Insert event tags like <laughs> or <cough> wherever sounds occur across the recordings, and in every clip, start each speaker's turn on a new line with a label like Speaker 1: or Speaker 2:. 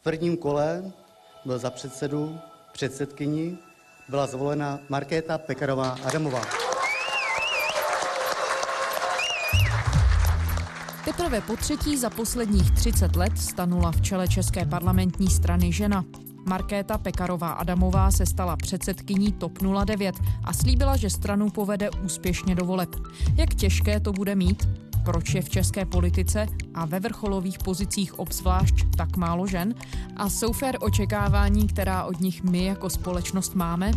Speaker 1: V prvním kole byl za předsedu předsedkyni byla zvolena Markéta Pekarová Adamová.
Speaker 2: Teprve po třetí za posledních 30 let stanula v čele České parlamentní strany žena. Markéta Pekarová Adamová se stala předsedkyní TOP 09 a slíbila, že stranu povede úspěšně do voleb. Jak těžké to bude mít? Proč je v české politice a ve vrcholových pozicích obzvlášť tak málo žen? A jsou fér očekávání, která od nich my jako společnost máme?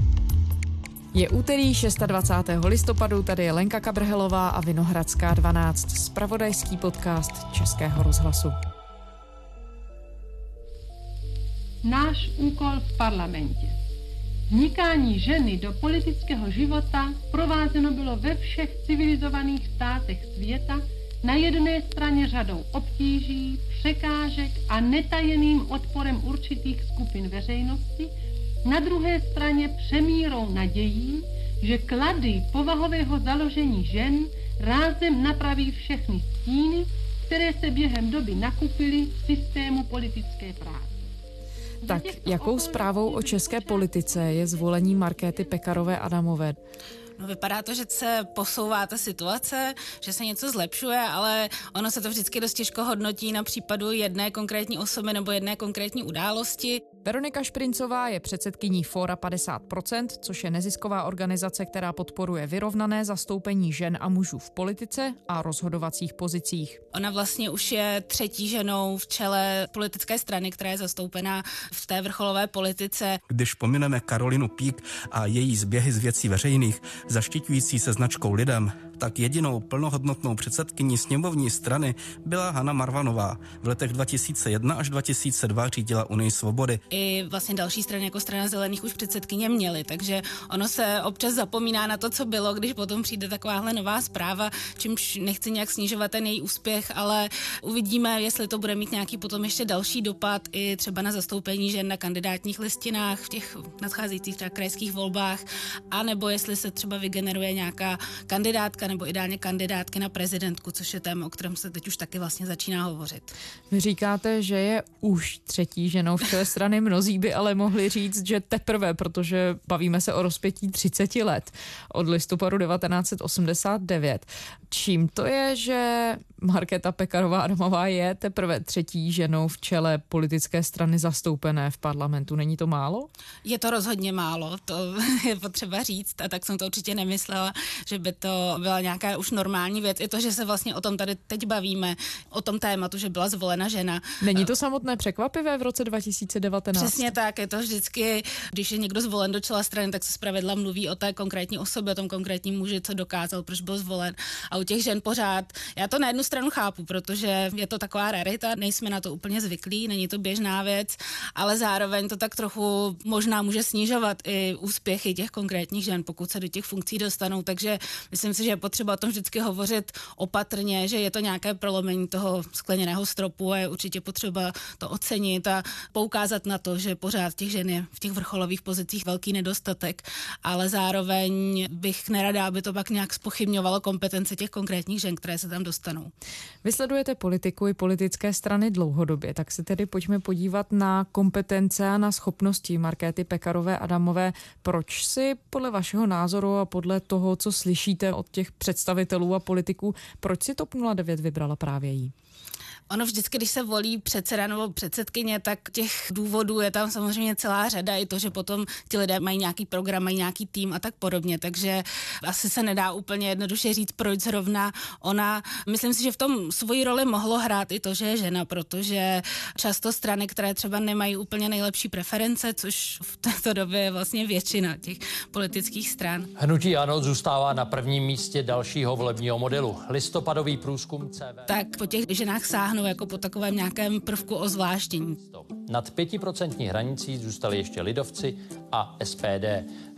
Speaker 2: Je úterý 26. listopadu, tady je Lenka Kabrhelová a Vinohradská 12, spravodajský podcast Českého rozhlasu.
Speaker 3: Náš úkol v parlamentě. Vnikání ženy do politického života provázeno bylo ve všech civilizovaných státech světa na jedné straně řadou obtíží, překážek a netajeným odporem určitých skupin veřejnosti, na druhé straně přemírou nadějí, že klady povahového založení žen rázem napraví všechny stíny, které se během doby nakupily v systému politické práce.
Speaker 2: Tak jakou zprávou o české politice je zvolení Markéty Pekarové Adamové?
Speaker 4: No vypadá to, že se posouvá ta situace, že se něco zlepšuje, ale ono se to vždycky dost těžko hodnotí na případu jedné konkrétní osoby nebo jedné konkrétní události.
Speaker 2: Veronika Šprincová je předsedkyní Fora 50%, což je nezisková organizace, která podporuje vyrovnané zastoupení žen a mužů v politice a rozhodovacích pozicích.
Speaker 4: Ona vlastně už je třetí ženou v čele politické strany, která je zastoupená v té vrcholové politice.
Speaker 5: Když pomineme Karolinu Pík a její zběhy z věcí veřejných, zaštiťující se značkou lidem, tak jedinou plnohodnotnou předsedkyní sněmovní strany byla Hanna Marvanová. V letech 2001 až 2002 řídila Unii svobody.
Speaker 4: I vlastně další strany jako strana zelených už předsedkyně měly, takže ono se občas zapomíná na to, co bylo, když potom přijde takováhle nová zpráva, čímž nechci nějak snižovat ten její úspěch, ale uvidíme, jestli to bude mít nějaký potom ještě další dopad i třeba na zastoupení žen na kandidátních listinách v těch nadcházejících třeba krajských volbách, anebo jestli se třeba vygeneruje nějaká kandidátka nebo ideálně kandidátky na prezidentku, což je téma, o kterém se teď už taky vlastně začíná hovořit.
Speaker 2: Vy říkáte, že je už třetí ženou v čele strany, mnozí by ale mohli říct, že teprve, protože bavíme se o rozpětí 30 let od listopadu 1989. Čím to je, že Markéta Pekarová Adamová je teprve třetí ženou v čele politické strany zastoupené v parlamentu. Není to málo?
Speaker 4: Je to rozhodně málo, to <laughs> je potřeba říct a tak jsem to určitě nemyslela, že by to byla nějaká už normální věc. I to, že se vlastně o tom tady teď bavíme, o tom tématu, že byla zvolena žena.
Speaker 2: Není to samotné překvapivé v roce 2019?
Speaker 4: Přesně tak, je to vždycky, když je někdo zvolen do čela strany, tak se zpravidla mluví o té konkrétní osobě, o tom konkrétním muži, co dokázal, proč byl zvolen. A u těch žen pořád, já to na jednu stranu chápu, protože je to taková rarita, nejsme na to úplně zvyklí, není to běžná věc, ale zároveň to tak trochu možná může snižovat i úspěchy těch konkrétních žen, pokud se do těch funkcí dostanou. Takže myslím si, že je potřeba o tom vždycky hovořit opatrně, že je to nějaké prolomení toho skleněného stropu a je určitě potřeba to ocenit a poukázat na to, že pořád těch žen je v těch vrcholových pozicích velký nedostatek, ale zároveň bych nerada, aby to pak nějak spochybňovalo kompetence těch konkrétních žen, které se tam dostanou.
Speaker 2: Vysledujete politiku i politické strany dlouhodobě, tak se tedy pojďme podívat na kompetence a na schopnosti Markéty Pekarové Adamové. Proč si podle vašeho názoru a podle toho, co slyšíte od těch představitelů a politiků, proč si TOP 09 vybrala právě jí?
Speaker 4: Ono vždycky, když se volí předseda nebo předsedkyně, tak těch důvodů je tam samozřejmě celá řada. I to, že potom ti lidé mají nějaký program, mají nějaký tým a tak podobně. Takže asi se nedá úplně jednoduše říct, proč zrovna ona. Myslím si, že v tom svoji roli mohlo hrát i to, že je žena, protože často strany, které třeba nemají úplně nejlepší preference, což v této době je vlastně většina těch politických stran.
Speaker 6: Hnutí ano zůstává na prvním místě dalšího volebního modelu. Listopadový průzkum CV.
Speaker 4: Tak po těch ženách sáhnou táhnou jako po takovém nějakém prvku ozvláštění.
Speaker 6: Nad pětiprocentní hranicí zůstali ještě lidovci a SPD.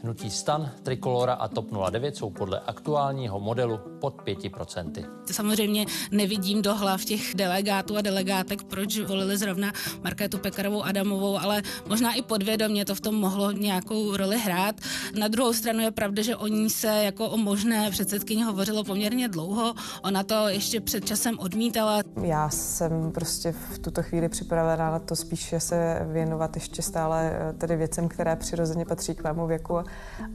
Speaker 6: Hnutí Stan, Trikolora a TOP 09 jsou podle aktuálního modelu pod 5%.
Speaker 4: Samozřejmě nevidím do hlav těch delegátů a delegátek, proč volili zrovna Markétu Pekarovou Adamovou, ale možná i podvědomě to v tom mohlo nějakou roli hrát. Na druhou stranu je pravda, že o ní se jako o možné předsedkyni hovořilo poměrně dlouho. Ona to ještě před časem odmítala.
Speaker 7: Já jsem prostě v tuto chvíli připravená na to spíše se věnovat ještě stále eh, tedy věcem, které přirozeně patří k mému věku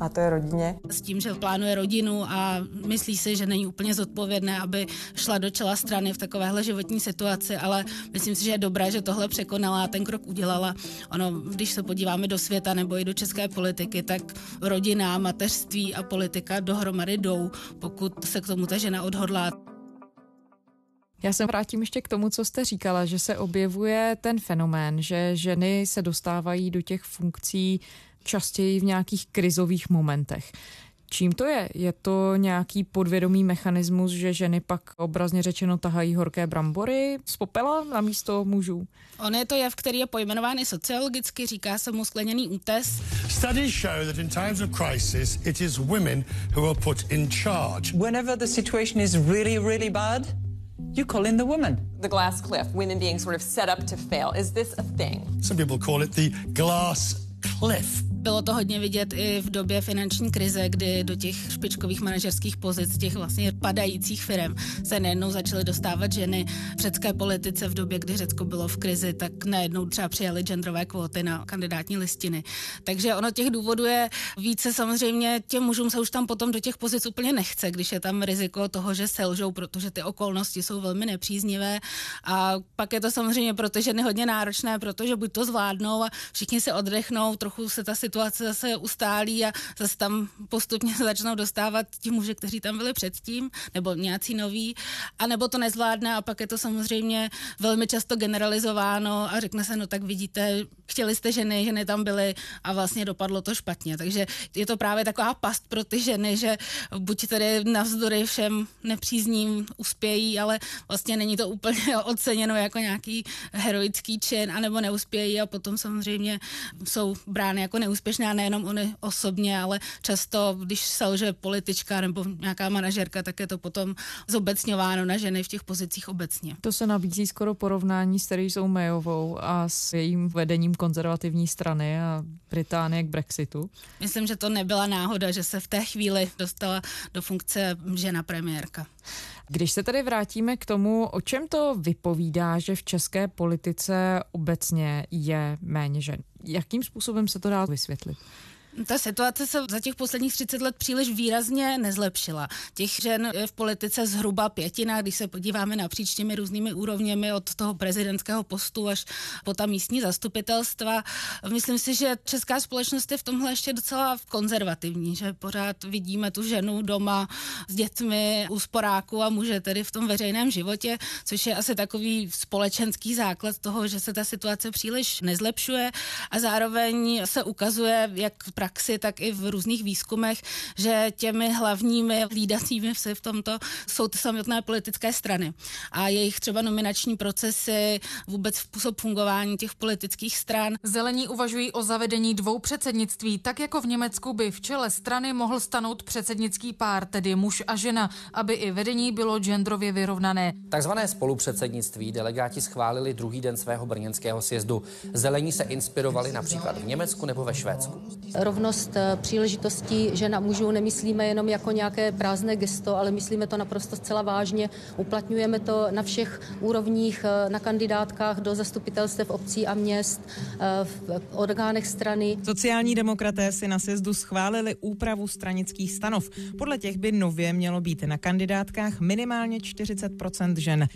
Speaker 7: a to je rodině.
Speaker 4: S tím, že plánuje rodinu a myslí si, že není úplně zodpovědné, aby šla do čela strany v takovéhle životní situaci, ale myslím si, že je dobré, že tohle překonala a ten krok udělala. Ono, když se podíváme do světa nebo i do české politiky, tak rodina, mateřství a politika dohromady jdou, pokud se k tomu ta žena odhodlá.
Speaker 2: Já se vrátím ještě k tomu, co jste říkala, že se objevuje ten fenomén, že ženy se dostávají do těch funkcí častěji v nějakých krizových momentech. Čím to je? Je to nějaký podvědomý mechanismus, že ženy pak obrazně řečeno tahají horké brambory z popela na místo mužů?
Speaker 4: On je to jev, který je pojmenován i sociologicky, říká se mu skleněný útes.
Speaker 8: Studies show that in times of crisis it is women who are put in charge.
Speaker 9: Whenever the situation is really, really bad, you call in the woman.
Speaker 10: The glass cliff, women being sort of set up to fail. Is this a thing?
Speaker 8: Some people call it the glass cliff.
Speaker 4: Bylo to hodně vidět i v době finanční krize, kdy do těch špičkových manažerských pozic, těch vlastně padajících firm se nejednou začaly dostávat ženy. V řecké politice v době, kdy Řecko bylo v krizi, tak najednou třeba přijali genderové kvóty na kandidátní listiny. Takže ono těch důvodů je více samozřejmě, těm mužům se už tam potom do těch pozic úplně nechce, když je tam riziko toho, že selžou, protože ty okolnosti jsou velmi nepříznivé. A pak je to samozřejmě pro ty ženy hodně náročné, protože buď to zvládnou a všichni se oddechnou, trochu se ta situace zase ustálí a zase tam postupně <laughs> začnou dostávat ti muži, kteří tam byli předtím, nebo nějací noví, a nebo to nezvládne a pak je to samozřejmě velmi často generalizováno a řekne se, no tak vidíte, chtěli jste ženy, ženy tam byly a vlastně dopadlo to špatně. Takže je to právě taková past pro ty ženy, že buď tedy navzdory všem nepřízním uspějí, ale vlastně není to úplně <laughs> oceněno jako nějaký heroický čin, anebo neuspějí a potom samozřejmě jsou brány jako neúspěšné úspěšná nejenom oni osobně, ale často, když selže politička nebo nějaká manažerka, tak je to potom zobecňováno na ženy v těch pozicích obecně.
Speaker 2: To se nabízí skoro porovnání s Teresou Mayovou a s jejím vedením konzervativní strany a Británie k Brexitu.
Speaker 4: Myslím, že to nebyla náhoda, že se v té chvíli dostala do funkce žena premiérka.
Speaker 2: Když se tedy vrátíme k tomu, o čem to vypovídá, že v české politice obecně je méně žen. Jakým způsobem se to dá vysvětlit?
Speaker 4: Ta situace se za těch posledních 30 let příliš výrazně nezlepšila. Těch žen je v politice zhruba pětina, když se podíváme napříč těmi různými úrovněmi od toho prezidentského postu až po ta místní zastupitelstva. Myslím si, že česká společnost je v tomhle ještě docela konzervativní, že pořád vidíme tu ženu doma s dětmi u sporáku a muže tedy v tom veřejném životě, což je asi takový společenský základ toho, že se ta situace příliš nezlepšuje a zároveň se ukazuje, jak praxi, tak i v různých výzkumech, že těmi hlavními hlídacími vsi v tomto jsou ty samotné politické strany. A jejich třeba nominační procesy, vůbec způsob fungování těch politických stran.
Speaker 11: Zelení uvažují o zavedení dvou předsednictví, tak jako v Německu by v čele strany mohl stanout předsednický pár, tedy muž a žena, aby i vedení bylo genderově vyrovnané.
Speaker 12: Takzvané spolupředsednictví delegáti schválili druhý den svého brněnského sjezdu. Zelení se inspirovali například v Německu nebo ve Švédsku
Speaker 13: rovnost eh, příležitostí žen a mužů nemyslíme jenom jako nějaké prázdné gesto, ale myslíme to naprosto zcela vážně. Uplatňujeme to na všech úrovních, eh, na kandidátkách do zastupitelstev obcí a měst, eh, v orgánech strany.
Speaker 14: Sociální demokraté si na sjezdu schválili úpravu stranických stanov. Podle těch by nově mělo být na kandidátkách minimálně 40% žen.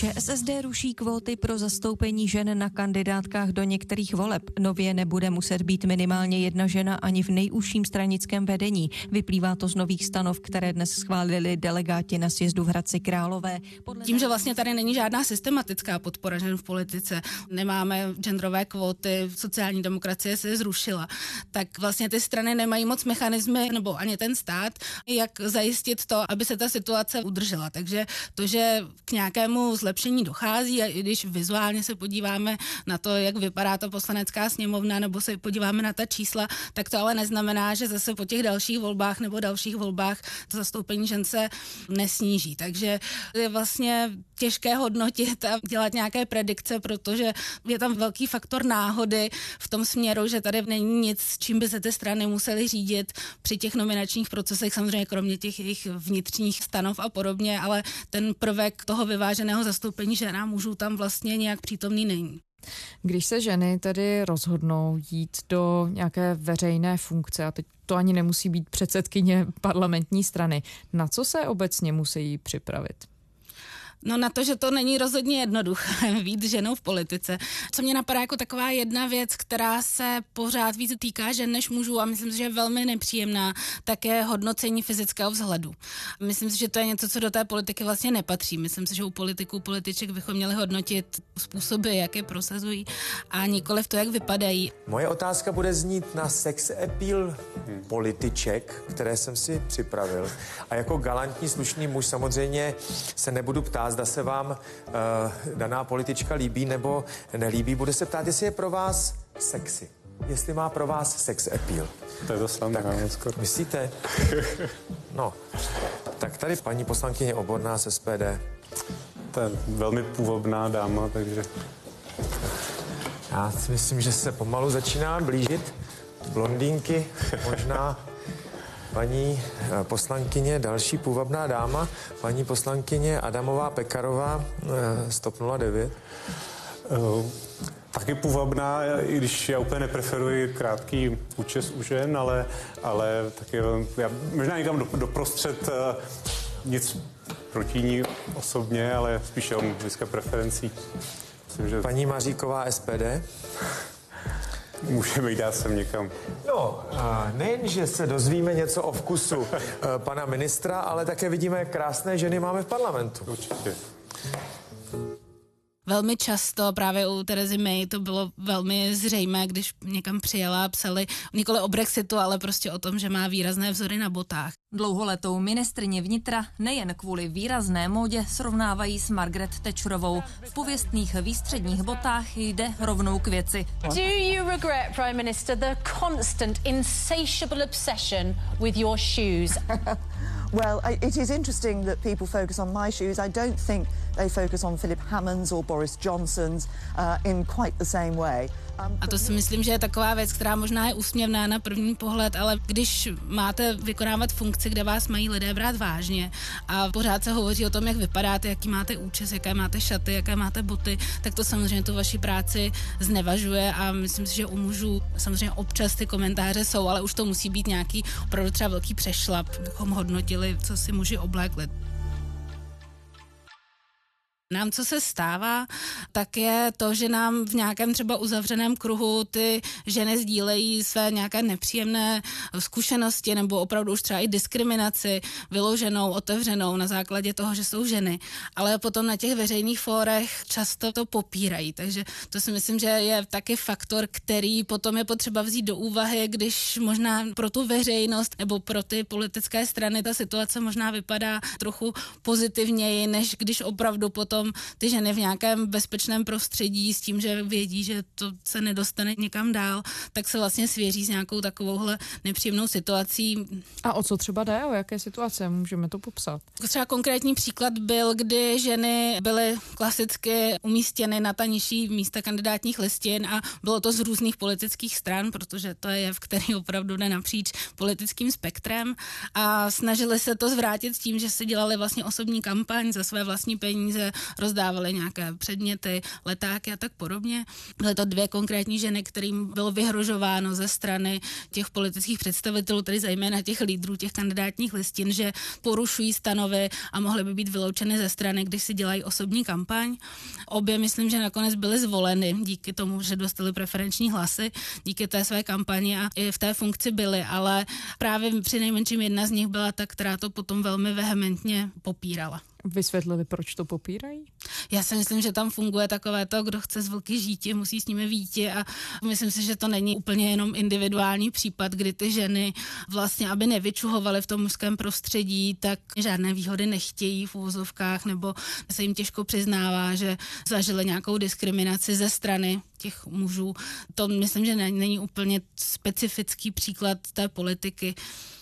Speaker 15: ČSSD ruší kvóty pro zastoupení žen na kandidátkách do některých voleb. Nově nebude muset být minimálně jedna žena ani v nejužším stranickém vedení. Vyplývá to z nových stanov, které dnes schválili delegáti na sjezdu v Hradci Králové.
Speaker 4: Podle Tím, že vlastně tady není žádná systematická podpora žen v politice, nemáme genderové kvóty, sociální demokracie se zrušila, tak vlastně ty strany nemají moc mechanizmy, nebo ani ten stát, jak zajistit to, aby se ta situace udržela. Takže to, že k nějakému zlepšení zlepšení dochází a i když vizuálně se podíváme na to, jak vypadá ta poslanecká sněmovna, nebo se podíváme na ta čísla, tak to ale neznamená, že zase po těch dalších volbách nebo dalších volbách to zastoupení žen se nesníží. Takže je vlastně těžké hodnotit a dělat nějaké predikce, protože je tam velký faktor náhody v tom směru, že tady není nic, čím by se ty strany musely řídit při těch nominačních procesech, samozřejmě kromě těch jejich vnitřních stanov a podobně, ale ten prvek toho vyváženého zastoupení žen a mužů tam vlastně nějak přítomný není.
Speaker 2: Když se ženy tedy rozhodnou jít do nějaké veřejné funkce, a teď to ani nemusí být předsedkyně parlamentní strany, na co se obecně musí připravit?
Speaker 4: No na to, že to není rozhodně jednoduché <laughs> být ženou v politice. Co mě napadá jako taková jedna věc, která se pořád víc týká žen než mužů a myslím si, že je velmi nepříjemná, tak je hodnocení fyzického vzhledu. Myslím si, že to je něco, co do té politiky vlastně nepatří. Myslím si, že u politiků, političek bychom měli hodnotit způsoby, jak je prosazují a nikoli v to, jak vypadají.
Speaker 16: Moje otázka bude znít na sex appeal političek, které jsem si připravil. A jako galantní slušný muž samozřejmě se nebudu ptát, zda se vám uh, daná politička líbí nebo nelíbí. Bude se ptát, jestli je pro vás sexy. Jestli má pro vás sex appeal.
Speaker 17: To je to skoro.
Speaker 16: Myslíte? No, tak tady paní poslankyně Oborná z SPD.
Speaker 17: To je velmi půvabná dáma, takže...
Speaker 16: Já si myslím, že se pomalu začíná blížit blondýnky, možná paní eh, poslankyně, další půvabná dáma, paní poslankyně Adamová Pekarová eh, z TOP 09.
Speaker 17: Uh, taky půvabná, i když já úplně nepreferuji krátký účes u žen, ale, ale taky já možná někam do, doprostřed nic proti ní osobně, ale spíš jenom hlediska preferencí.
Speaker 16: Myslím, že... Paní Maříková SPD.
Speaker 17: Můžeme jít dát sem někam.
Speaker 16: No, nejen, že se dozvíme něco o vkusu eh, pana ministra, ale také vidíme, jak krásné ženy máme v parlamentu.
Speaker 17: Určitě.
Speaker 4: Velmi často právě u Terezy May to bylo velmi zřejmé, když někam přijela a psali nikoli o Brexitu, ale prostě o tom, že má výrazné vzory na botách.
Speaker 15: Dlouholetou ministrině vnitra nejen kvůli výrazné módě srovnávají s Margaret Thatcherovou. V pověstných výstředních botách jde rovnou k věci.
Speaker 18: Do you regret, Prime Minister, the constant insatiable obsession with your shoes? <laughs>
Speaker 19: Well, it is interesting that people focus on my shoes. I don't think they focus on Philip Hammond's or Boris Johnson's uh, in quite the same way.
Speaker 4: A to si myslím, že je taková věc, která možná je úsměvná na první pohled, ale když máte vykonávat funkci, kde vás mají lidé brát vážně a pořád se hovoří o tom, jak vypadáte, jaký máte účes, jaké máte šaty, jaké máte boty, tak to samozřejmě tu vaši práci znevažuje a myslím si, že u mužů samozřejmě občas ty komentáře jsou, ale už to musí být nějaký opravdu třeba velký přešlap, bychom hodnotili, co si muži oblékli. Nám, co se stává, tak je to, že nám v nějakém třeba uzavřeném kruhu ty ženy sdílejí své nějaké nepříjemné zkušenosti nebo opravdu už třeba i diskriminaci vyloženou, otevřenou na základě toho, že jsou ženy. Ale potom na těch veřejných fórech často to popírají. Takže to si myslím, že je taky faktor, který potom je potřeba vzít do úvahy, když možná pro tu veřejnost nebo pro ty politické strany ta situace možná vypadá trochu pozitivněji, než když opravdu potom potom ty ženy v nějakém bezpečném prostředí s tím, že vědí, že to se nedostane někam dál, tak se vlastně svěří s nějakou takovouhle nepříjemnou situací.
Speaker 2: A o co třeba jde? O jaké situace? Můžeme to popsat.
Speaker 4: Třeba konkrétní příklad byl, kdy ženy byly klasicky umístěny na ta nižší místa kandidátních listin a bylo to z různých politických stran, protože to je jev, který opravdu jde napříč politickým spektrem a snažili se to zvrátit tím, že se dělali vlastně osobní kampaň za své vlastní peníze, rozdávali nějaké předměty, letáky a tak podobně. Byly to dvě konkrétní ženy, kterým bylo vyhrožováno ze strany těch politických představitelů, tedy zejména těch lídrů těch kandidátních listin, že porušují stanovy a mohly by být vyloučeny ze strany, když si dělají osobní kampaň. Obě myslím, že nakonec byly zvoleny díky tomu, že dostali preferenční hlasy, díky té své kampani a i v té funkci byly, ale právě při nejmenším jedna z nich byla ta, která to potom velmi vehementně popírala.
Speaker 2: Vysvětlili, proč to popírají?
Speaker 4: Já si myslím, že tam funguje takové to, kdo chce z vlky žíti, musí s nimi víti a myslím si, že to není úplně jenom individuální případ, kdy ty ženy vlastně, aby nevyčuhovaly v tom mužském prostředí, tak žádné výhody nechtějí v úvozovkách nebo se jim těžko přiznává, že zažili nějakou diskriminaci ze strany těch mužů. To myslím, že není úplně specifický příklad té politiky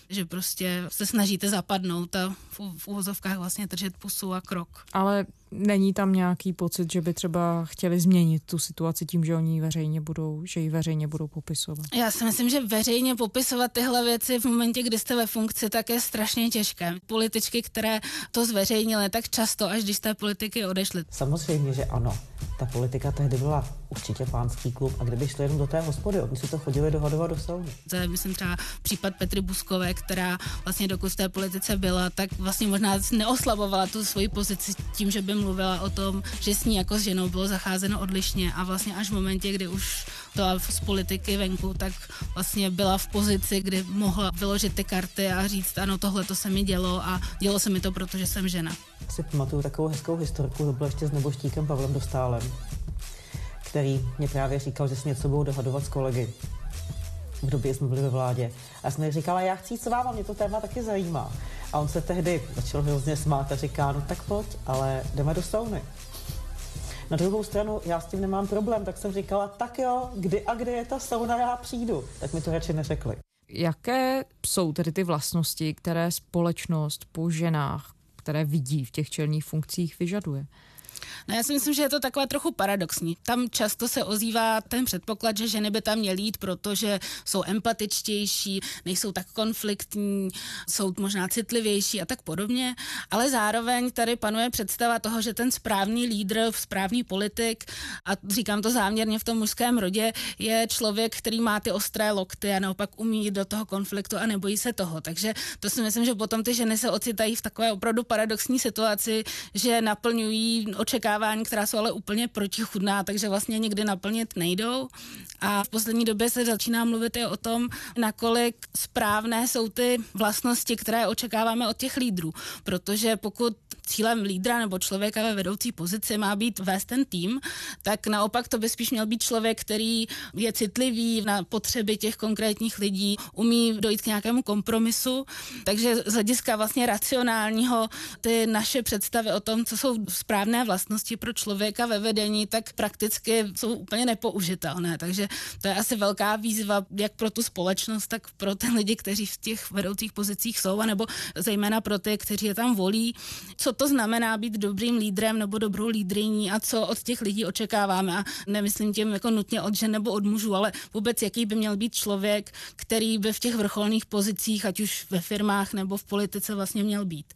Speaker 4: že prostě se snažíte zapadnout a v, v úvozovkách vlastně držet pusu a krok.
Speaker 2: Ale není tam nějaký pocit, že by třeba chtěli změnit tu situaci tím, že oni veřejně budou, že ji veřejně budou popisovat?
Speaker 4: Já si myslím, že veřejně popisovat tyhle věci v momentě, kdy jste ve funkci, tak je strašně těžké. Političky, které to zveřejnily tak často, až když z té politiky odešly.
Speaker 20: Samozřejmě, že ano. Ta politika tehdy byla určitě pánský klub a kdyby šli jenom do té hospody, oni si to chodili dohadovat do sauny.
Speaker 4: To je, myslím, třeba případ Petry Buskové, která vlastně dokud v té politice byla, tak vlastně možná neoslabovala tu svoji pozici tím, že by mluvila o tom, že s ní jako s ženou bylo zacházeno odlišně a vlastně až v momentě, kdy už byla z politiky venku, tak vlastně byla v pozici, kdy mohla vyložit ty karty a říct, ano, tohle to se mi dělo a dělo se mi to, protože jsem žena.
Speaker 20: Si pamatuju takovou hezkou historku, to bylo ještě s neboštíkem Pavlem Dostálem, který mě právě říkal, že si něco budou dohadovat s kolegy v době jsme byli ve vládě. A jsem říkala, já chci jít s váma, mě to téma taky zajímá. A on se tehdy začal hrozně smát a říká, no tak pojď, ale jdeme do sauny. Na druhou stranu, já s tím nemám problém, tak jsem říkala, tak jo, kdy a kde je ta sauna, já přijdu. Tak mi to radši neřekli.
Speaker 2: Jaké jsou tedy ty vlastnosti, které společnost po ženách, které vidí v těch čelních funkcích, vyžaduje?
Speaker 4: No já si myslím, že je to takové trochu paradoxní. Tam často se ozývá ten předpoklad, že ženy by tam měly jít, protože jsou empatičtější, nejsou tak konfliktní, jsou možná citlivější a tak podobně, ale zároveň tady panuje představa toho, že ten správný lídr, správný politik, a říkám to záměrně v tom mužském rodě, je člověk, který má ty ostré lokty a naopak umí jít do toho konfliktu a nebojí se toho. Takže to si myslím, že potom ty ženy se ocitají v takové opravdu paradoxní situaci, že naplňují očekávání, která jsou ale úplně protichudná, takže vlastně někdy naplnit nejdou. A v poslední době se začíná mluvit i o tom, nakolik správné jsou ty vlastnosti, které očekáváme od těch lídrů. Protože pokud cílem lídra nebo člověka ve vedoucí pozici má být vést ten tým, tak naopak to by spíš měl být člověk, který je citlivý na potřeby těch konkrétních lidí, umí dojít k nějakému kompromisu. Takže z hlediska vlastně racionálního ty naše představy o tom, co jsou správné vlastnosti pro člověka ve vedení, tak prakticky jsou úplně nepoužitelné. Takže to je asi velká výzva jak pro tu společnost, tak pro ty lidi, kteří v těch vedoucích pozicích jsou, anebo zejména pro ty, kteří je tam volí. Co to znamená být dobrým lídrem nebo dobrou lídriní a co od těch lidí očekáváme. A nemyslím tím jako nutně od žen nebo od mužů, ale vůbec jaký by měl být člověk, který by v těch vrcholných pozicích, ať už ve firmách nebo v politice vlastně měl být.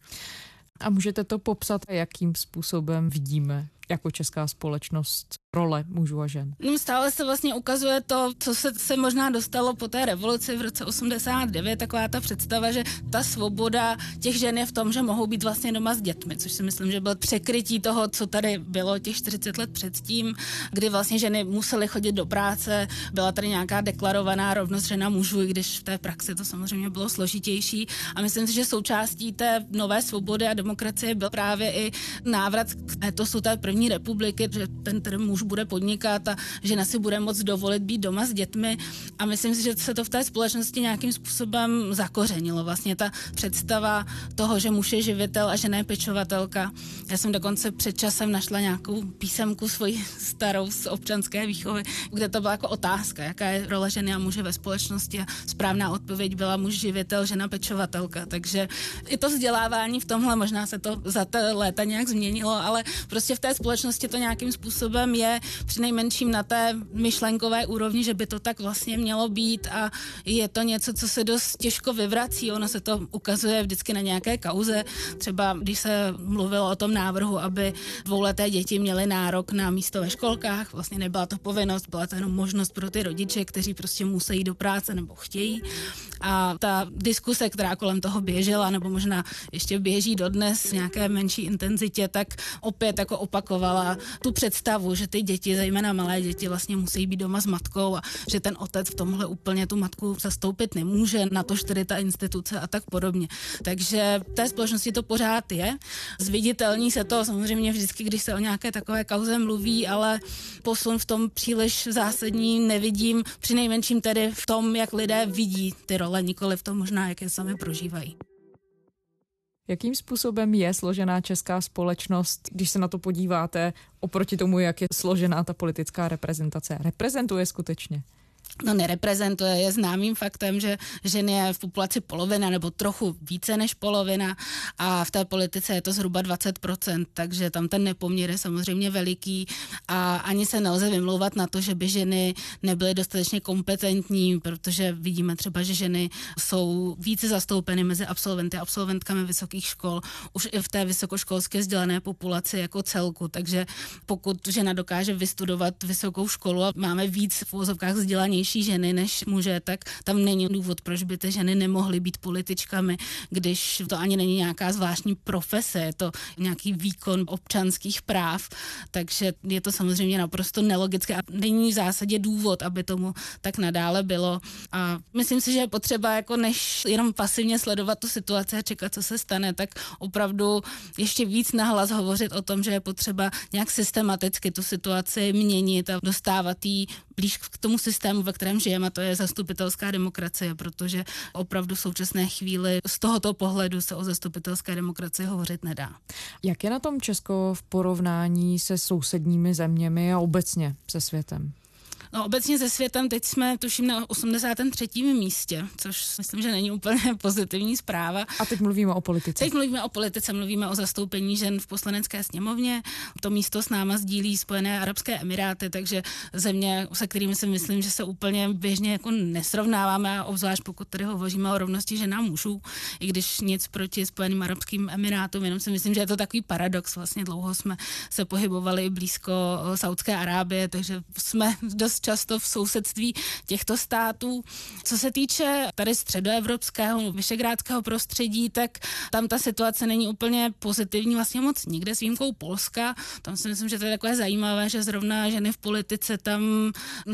Speaker 2: A můžete to popsat, jakým způsobem vidíme jako česká společnost role mužů a žen.
Speaker 4: No, stále se vlastně ukazuje to, co se, se možná dostalo po té revoluci v roce 89, taková ta představa, že ta svoboda těch žen je v tom, že mohou být vlastně doma s dětmi, což si myslím, že byl překrytí toho, co tady bylo těch 40 let předtím, kdy vlastně ženy musely chodit do práce, byla tady nějaká deklarovaná rovnost žena mužů, i když v té praxi to samozřejmě bylo složitější. A myslím si, že součástí té nové svobody a demokracie byl právě i návrat k to jsou té první republiky, že ten tedy muž bude podnikat a žena si bude moct dovolit být doma s dětmi a myslím si, že se to v té společnosti nějakým způsobem zakořenilo. Vlastně ta představa toho, že muž je živitel a žena je pečovatelka. Já jsem dokonce před časem našla nějakou písemku svoji starou z občanské výchovy, kde to byla jako otázka, jaká je role ženy a muže ve společnosti a správná odpověď byla muž živitel, žena pečovatelka. Takže i to vzdělávání v tomhle možná se to za té léta nějak změnilo, ale prostě v té společnosti to nějakým způsobem je při nejmenším na té myšlenkové úrovni, že by to tak vlastně mělo být a je to něco, co se dost těžko vyvrací. Ono se to ukazuje vždycky na nějaké kauze. Třeba když se mluvilo o tom návrhu, aby dvouleté děti měly nárok na místo ve školkách, vlastně nebyla to povinnost, byla to jenom možnost pro ty rodiče, kteří prostě musí do práce nebo chtějí. A ta diskuse, která kolem toho běžela, nebo možná ještě běží dodnes v nějaké menší intenzitě, tak opět jako opakovala tu představu, že ty děti, zejména malé děti, vlastně musí být doma s matkou a že ten otec v tomhle úplně tu matku zastoupit nemůže, na to tedy ta instituce a tak podobně. Takže v té společnosti to pořád je. Zviditelní se to samozřejmě vždycky, když se o nějaké takové kauze mluví, ale posun v tom příliš zásadní nevidím, při nejmenším tedy v tom, jak lidé vidí ty role, nikoli v tom možná, jak je sami prožívají.
Speaker 2: Jakým způsobem je složená česká společnost, když se na to podíváte, oproti tomu, jak je složená ta politická reprezentace? Reprezentuje skutečně?
Speaker 4: No nereprezentuje. Je známým faktem, že ženy je v populaci polovina nebo trochu více než polovina a v té politice je to zhruba 20%, takže tam ten nepoměr je samozřejmě veliký a ani se nelze vymlouvat na to, že by ženy nebyly dostatečně kompetentní, protože vidíme třeba, že ženy jsou více zastoupeny mezi absolventy a absolventkami vysokých škol, už i v té vysokoškolské vzdělané populaci jako celku, takže pokud žena dokáže vystudovat vysokou školu a máme víc v úzovkách vzdělaní silnější ženy než muže, tak tam není důvod, proč by ty ženy nemohly být političkami, když to ani není nějaká zvláštní profese, je to nějaký výkon občanských práv, takže je to samozřejmě naprosto nelogické a není v zásadě důvod, aby tomu tak nadále bylo. A myslím si, že je potřeba jako než jenom pasivně sledovat tu situaci a čekat, co se stane, tak opravdu ještě víc nahlas hovořit o tom, že je potřeba nějak systematicky tu situaci měnit a dostávat jí blíž k tomu systému, ve kterém žijeme, to je zastupitelská demokracie, protože opravdu v současné chvíli z tohoto pohledu se o zastupitelské demokracii hovořit nedá.
Speaker 2: Jak je na tom Česko v porovnání se sousedními zeměmi a obecně se světem?
Speaker 4: No obecně se světem teď jsme tuším na 83. místě, což myslím, že není úplně <laughs> pozitivní zpráva.
Speaker 2: A teď mluvíme o politice.
Speaker 4: Teď mluvíme o politice, mluvíme o zastoupení žen v poslanecké sněmovně. To místo s náma sdílí Spojené Arabské Emiráty, takže země, se kterými si myslím, že se úplně běžně jako nesrovnáváme, a obzvlášť pokud tady hovoříme o rovnosti žen a mužů, i když nic proti Spojeným Arabským Emirátům, jenom si myslím, že je to takový paradox. Vlastně dlouho jsme se pohybovali blízko Saudské Arábie, takže jsme dost často v sousedství těchto států. Co se týče tady středoevropského, vyšegrádského prostředí, tak tam ta situace není úplně pozitivní vlastně moc nikde s výjimkou Polska. Tam si myslím, že to je takové zajímavé, že zrovna ženy v politice tam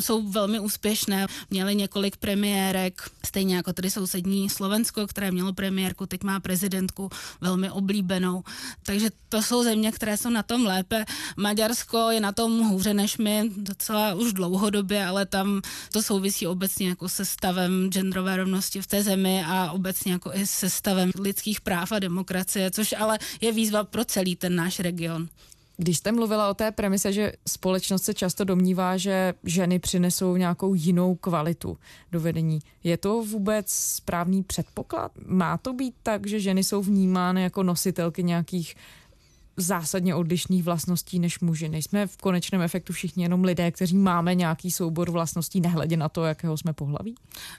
Speaker 4: jsou velmi úspěšné. Měly několik premiérek, stejně jako tedy sousední Slovensko, které mělo premiérku, teď má prezidentku velmi oblíbenou. Takže to jsou země, které jsou na tom lépe. Maďarsko je na tom hůře než my docela už dlouhodobě době, ale tam to souvisí obecně jako se stavem genderové rovnosti v té zemi a obecně jako i se stavem lidských práv a demokracie, což ale je výzva pro celý ten náš region.
Speaker 2: Když jste mluvila o té premise, že společnost se často domnívá, že ženy přinesou nějakou jinou kvalitu do vedení, je to vůbec správný předpoklad? Má to být tak, že ženy jsou vnímány jako nositelky nějakých zásadně odlišných vlastností než muži. Nejsme v konečném efektu všichni jenom lidé, kteří máme nějaký soubor vlastností, nehledě na to, jakého jsme pohlaví?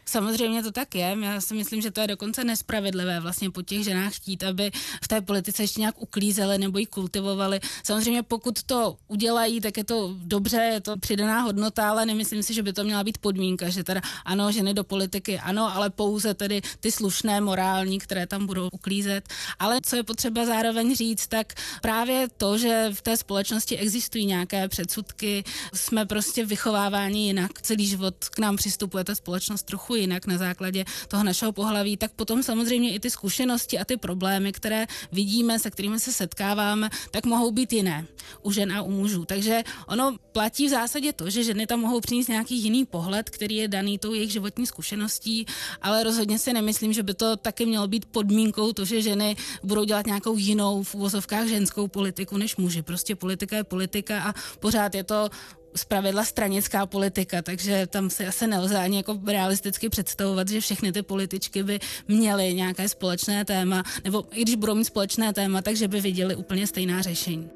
Speaker 4: Samozřejmě to tak je. Já si myslím, že to je dokonce nespravedlivé vlastně po těch ženách chtít, aby v té politice ještě nějak uklízely nebo ji kultivovali. Samozřejmě pokud to udělají, tak je to dobře, je to přidaná hodnota, ale nemyslím si, že by to měla být podmínka, že teda ano, ženy do politiky, ano, ale pouze tedy ty slušné, morální, které tam budou uklízet. Ale co je potřeba zároveň říct, tak právě to, že v té společnosti existují nějaké předsudky, jsme prostě vychováváni jinak. Celý život k nám přistupuje ta společnost trochu jinak na základě toho našeho pohlaví, tak potom samozřejmě i ty zkušenosti a ty problémy, které vidíme, se kterými se setkáváme, tak mohou být jiné u žen a u mužů. Takže ono platí v zásadě to, že ženy tam mohou přinést nějaký jiný pohled, který je daný tou jejich životní zkušeností, ale rozhodně si nemyslím, že by to taky mělo být podmínkou to, že ženy budou dělat nějakou jinou v úvozovkách ženskou politickou politiku než muži. Prostě politika je politika a pořád je to zpravidla stranická politika, takže tam si asi nelze ani jako realisticky představovat, že všechny ty političky by měly nějaké společné téma, nebo i když budou mít společné téma, takže by viděli úplně stejná řešení.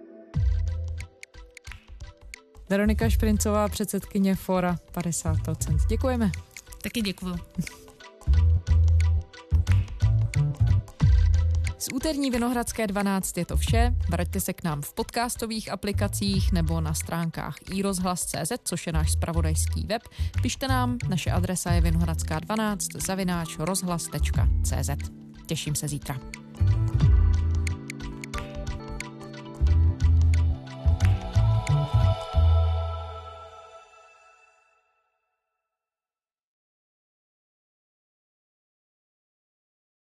Speaker 2: Veronika Šprincová, předsedkyně Fora 50%. Děkujeme.
Speaker 4: Taky děkuju.
Speaker 2: Z úterní Vinohradské 12 je to vše. Vraťte se k nám v podcastových aplikacích nebo na stránkách iRozhlas.cz, což je náš spravodajský web. Pište nám, naše adresa je vinohradská12 zavináč rozhlas.cz. Těším se zítra.